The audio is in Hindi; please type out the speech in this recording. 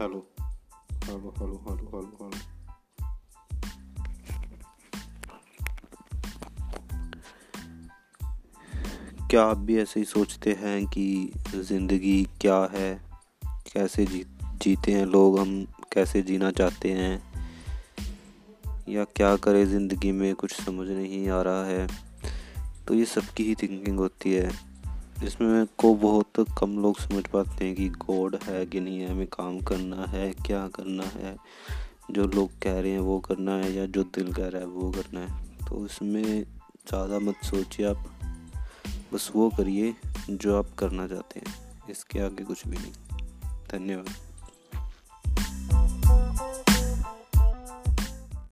Hello hello hello hello hello hello क्या आप भी ऐसे ही सोचते हैं कि ज़िंदगी क्या है? कैसे जी, जीते हैं लोग? हम कैसे जीना चाहते हैं? या क्या करें ज़िंदगी में? कुछ समझ नहीं आ रहा है। तो ये सबकी ही थिंकिंग होती है। इसमें को बहुत कम लोग समझ पाते हैं कि गॉड है कि नहीं है, हमें काम करना है, क्या करना है, जो लोग कह रहे हैं वो करना है या जो दिल कह रहा है वो करना है। तो इसमें ज़्यादा मत सोचिए आप, बस वो करिए जो आप करना चाहते हैं, इसके आगे कुछ भी नहीं। धन्यवाद।